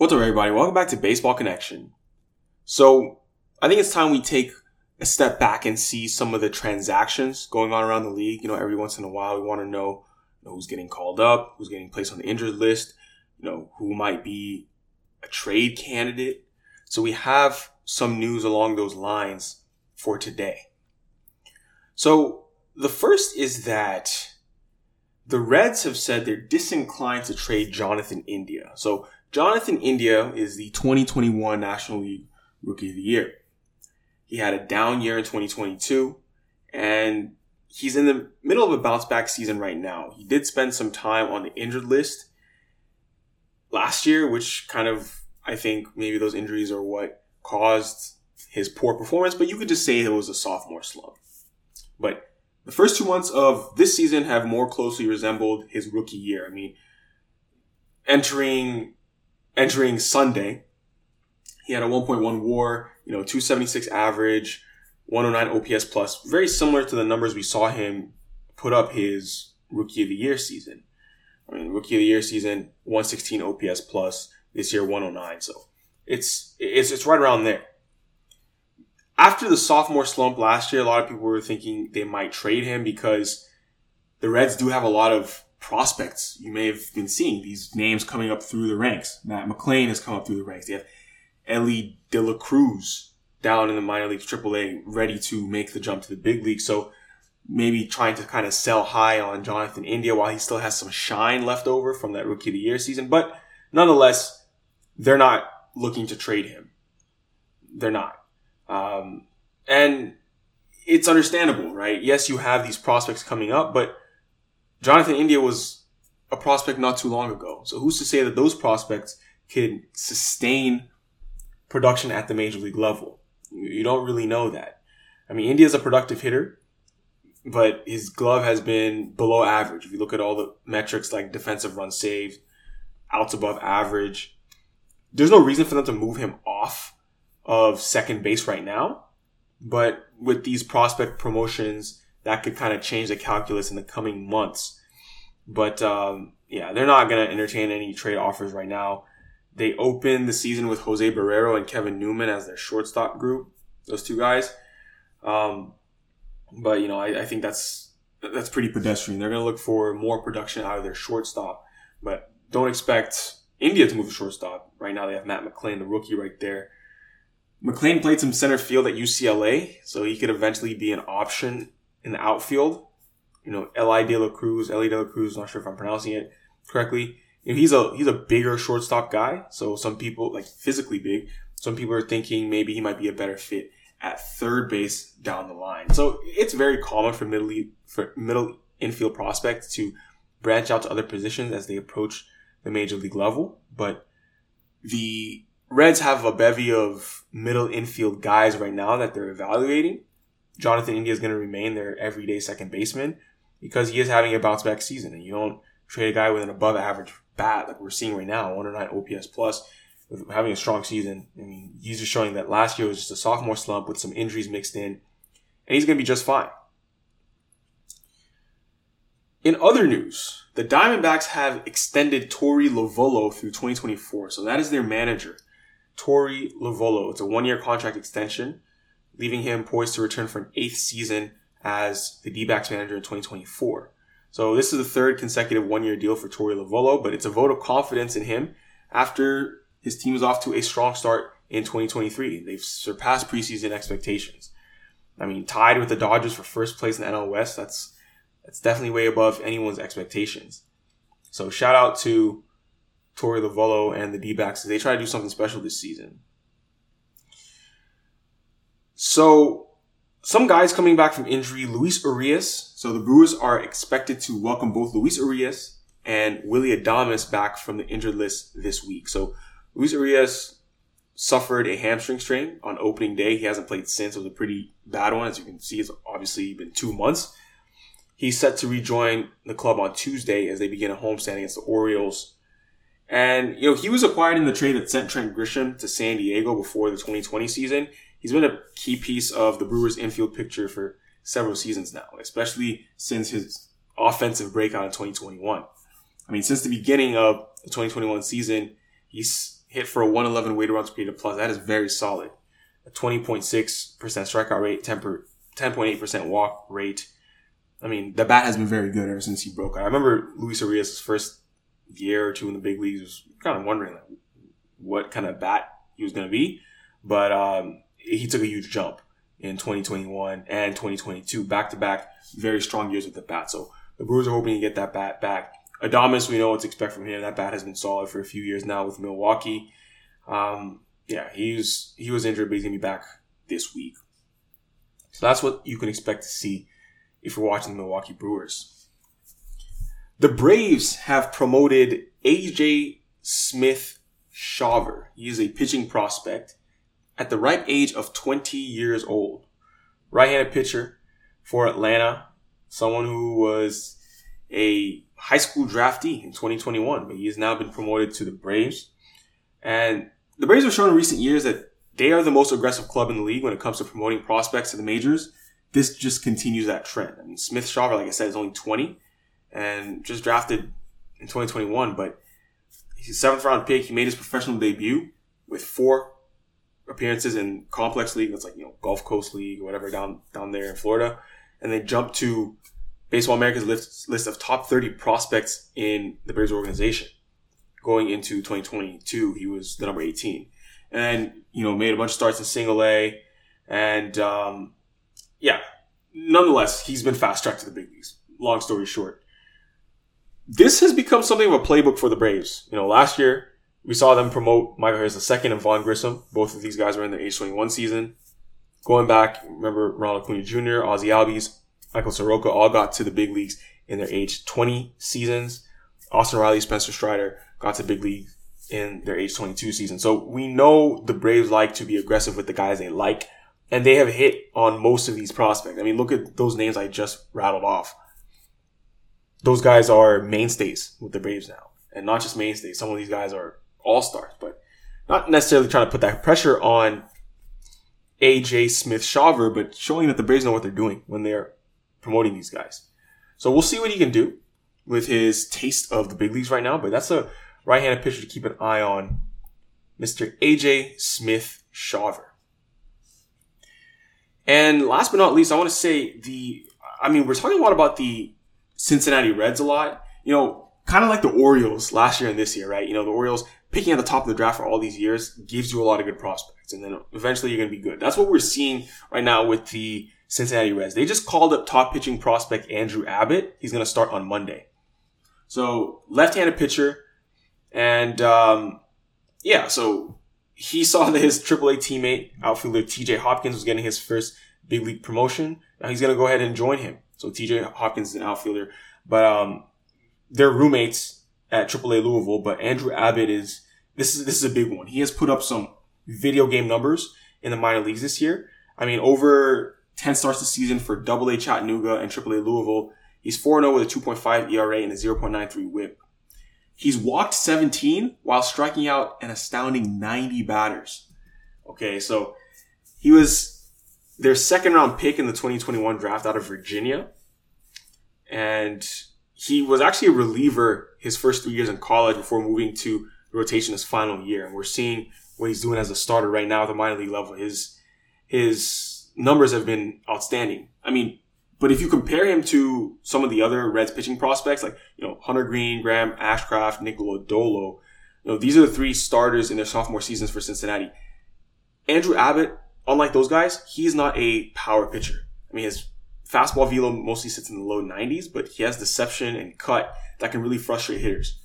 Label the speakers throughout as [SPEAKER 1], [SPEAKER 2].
[SPEAKER 1] What's up, everybody? Welcome back to Baseball Connection. So, I think it's time we take a step back and see some of the transactions going on around the league. You know, every once in a while, we want to know, you know who's getting called up, who's getting placed on the injured list, you know, who might be a trade candidate. So, we have some news along those lines for today. So, the first is that the Reds have said they're disinclined to trade Jonathan India. So Jonathan India is the 2021 National League Rookie of the Year. He had a down year in 2022 and he's in the middle of a bounce back season right now. He did spend some time on the injured list last year, which kind of, I think maybe those injuries are what caused his poor performance, but you could just say it was a sophomore slump. But the first two months of this season have more closely resembled his rookie year. I mean, entering entering Sunday, he had a 1.1 WAR, you know, 276 average, 109 OPS plus, very similar to the numbers we saw him put up his rookie of the year season. I mean, rookie of the year season, 116 OPS plus. This year, 109. So it's it's it's right around there after the sophomore slump last year, a lot of people were thinking they might trade him because the Reds do have a lot of prospects. You may have been seeing these names coming up through the ranks. Matt McLain has come up through the ranks. They have Elly De La Cruz down in the minor leagues, AAA, ready to make the jump to the big league. So maybe trying to kind of sell high on Jonathan India while he still has some shine left over from that rookie of the year season. But nonetheless, they're not looking to trade him. They're not. Um, and it's understandable, right? Yes, you have these prospects coming up, but Jonathan India was a prospect not too long ago. So who's to say that those prospects can sustain production at the major league level? You don't really know that. I mean, India's a productive hitter, but his glove has been below average. If you look at all the metrics like defensive runs saved, outs above average, there's no reason for them to move him off of second base right now. But with these prospect promotions, that could kind of change the calculus in the coming months. But um, yeah, they're not going to entertain any trade offers right now. They opened the season with Jose Barrero and Kevin Newman as their shortstop group. Those two guys. Um, but you know, I, I think that's that's pretty pedestrian. They're going to look for more production out of their shortstop, but don't expect India to move to shortstop. Right now, they have Matt McLain, the rookie, right there. McLain played some center field at UCLA, so he could eventually be an option in the outfield. You know, Eli De La Cruz, Eli De La Cruz, not sure if I'm pronouncing it correctly. You know, he's a he's a bigger shortstop guy, so some people like physically big. Some people are thinking maybe he might be a better fit at third base down the line. So it's very common for middle for middle infield prospects to branch out to other positions as they approach the major league level. But the Reds have a bevy of middle infield guys right now that they're evaluating. Jonathan India is going to remain their everyday second baseman because he is having a bounce back season, and you don't trade a guy with an above average bat like we're seeing right now, 109 OPS plus, having a strong season. I mean, he's just showing that last year was just a sophomore slump with some injuries mixed in, and he's going to be just fine. In other news, the Diamondbacks have extended Torey Lovullo through 2024, so that is their manager. Torey Lovullo. It's a one year contract extension, leaving him poised to return for an eighth season as the D backs manager in 2024. So this is the third consecutive one year deal for Torey Lovullo, but it's a vote of confidence in him after his team is off to a strong start in 2023. They've surpassed preseason expectations. I mean, tied with the Dodgers for first place in the NL West. That's that's definitely way above anyone's expectations. So shout out to Torey Lovullo and the D-backs. They try to do something special this season. So, some guys coming back from injury, Luis Urias. So the Brewers are expected to welcome both Luis Urias and Willy Adames back from the injured list this week. So Luis Urias suffered a hamstring strain on opening day. He hasn't played since. It was a pretty bad one. As you can see, it's obviously been two months. He's set to rejoin the club on Tuesday as they begin a homestand against the Orioles and, you know, he was acquired in the trade that sent Trent Grisham to San Diego before the 2020 season. He's been a key piece of the Brewers infield picture for several seasons now, especially since his offensive breakout in 2021. I mean, since the beginning of the 2021 season, he's hit for a 111 weighted runs per plus. That is very solid. A 20.6% strikeout rate, 10 10.8% walk rate. I mean, the bat has been very good ever since he broke out. I remember Luis Urias' first year or two in the big leagues was kind of wondering like, what kind of bat he was going to be. But um, he took a huge jump in 2021 and 2022, back to back, very strong years with the bat. So the Brewers are hoping to get that bat back. Adames, we know what to expect from him. That bat has been solid for a few years now with Milwaukee. Um, yeah, he was he was injured, but he's gonna be back this week. So that's what you can expect to see if you're watching the Milwaukee Brewers. The Braves have promoted AJ Smith Shawver. He is a pitching prospect at the ripe age of 20 years old. Right-handed pitcher for Atlanta, someone who was a high school draftee in 2021, but he has now been promoted to the Braves. And the Braves have shown in recent years that they are the most aggressive club in the league when it comes to promoting prospects to the majors. This just continues that trend. I mean, Smith Shawver, like I said, is only 20 and just drafted in 2021, but he's a seventh round pick. He made his professional debut with four appearances in complex league. That's like, you know, Gulf Coast League or whatever down, down there in Florida. And they jumped to Baseball America's list, list of top 30 prospects in the Braves organization. Going into 2022, he was the number 18. And, you know, made a bunch of starts in single A. And, um, yeah, nonetheless, he's been fast tracked to the big leagues. Long story short. This has become something of a playbook for the Braves. You know, last year, we saw them promote Michael Harris II and Vaughn Grissom. Both of these guys were in their age 21 season. Going back, remember Ronald Acuna Jr., Ozzie Albies, Michael Soroka all got to the big leagues in their age 20 seasons. Austin Riley, Spencer Strider got to big league in their age 22 season. So we know the Braves like to be aggressive with the guys they like, and they have hit on most of these prospects. I mean, look at those names I just rattled off. Those guys are mainstays with the Braves now, and not just mainstays. Some of these guys are all stars, but not necessarily trying to put that pressure on AJ Smith Shawver, but showing that the Braves know what they're doing when they're promoting these guys. So we'll see what he can do with his taste of the big leagues right now, but that's a right-handed pitcher to keep an eye on. Mr. AJ Smith Shawver. And last but not least, I want to say the, I mean, we're talking a lot about the Cincinnati Reds a lot. You know, kind of like the Orioles last year and this year, right? You know, the Orioles picking at the top of the draft for all these years gives you a lot of good prospects. And then eventually you're going to be good. That's what we're seeing right now with the Cincinnati Reds. They just called up top pitching prospect Andrew Abbott. He's going to start on Monday. So left-handed pitcher, and um, yeah, so he saw that his AAA teammate outfielder T.J. Hopkins was getting his first big league promotion. Now he's going to go ahead and join him. So T.J. Hopkins is an outfielder, but um, they're roommates at AAA Louisville. But Andrew Abbott is this is this is a big one. He has put up some video game numbers in the minor leagues this year. I mean, over 10 starts this season for AA Chattanooga and AAA Louisville. He's 4-0 with a 2.5 ERA and a 0.93 whip. He's walked 17 while striking out an astounding 90 batters. Okay, so he was their second round pick in the 2021 draft out of Virginia. And he was actually a reliever his first three years in college before moving to rotation his final year. And we're seeing what he's doing as a starter right now at the minor league level. His his numbers have been outstanding. I mean, but if you compare him to some of the other Reds pitching prospects, like, you know, Hunter Greene, Graham Ashcraft, Nick Dolo, you know, these are the three starters in their sophomore seasons for Cincinnati. Andrew Abbott, unlike those guys, he's not a power pitcher. I mean, his fastball velo mostly sits in the low 90s, but he has deception and cut that can really frustrate hitters.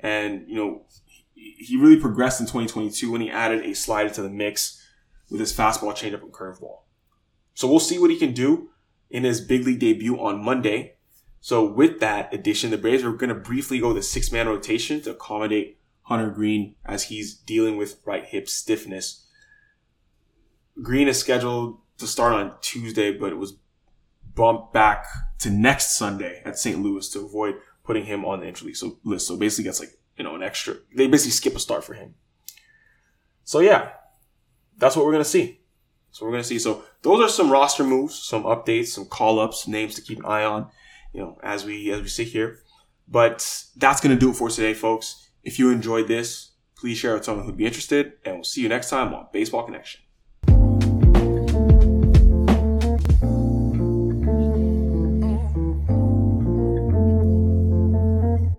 [SPEAKER 1] And, you know, he really progressed in 2022 when he added a slider to the mix with his fastball, changeup, and curveball. So we'll see what he can do in his big league debut on Monday. So with that addition, the Braves are going to briefly go the six man rotation to accommodate Hunter Greene as he's dealing with right hip stiffness. Greene is scheduled to start on Tuesday, but it was bumped back to next Sunday at St. Louis to avoid putting him on the injury so list. So basically gets like, you know, an extra, they basically skip a start for him. So yeah, that's what we're to see. So we're to see. So those are some roster moves, some updates, some call ups, names to keep an eye on, you know, as we, as we sit here. But that's to do it for today, folks. If you enjoyed this, Please share it with someone who'd be interested, and we'll see you next time on Baseball Connection.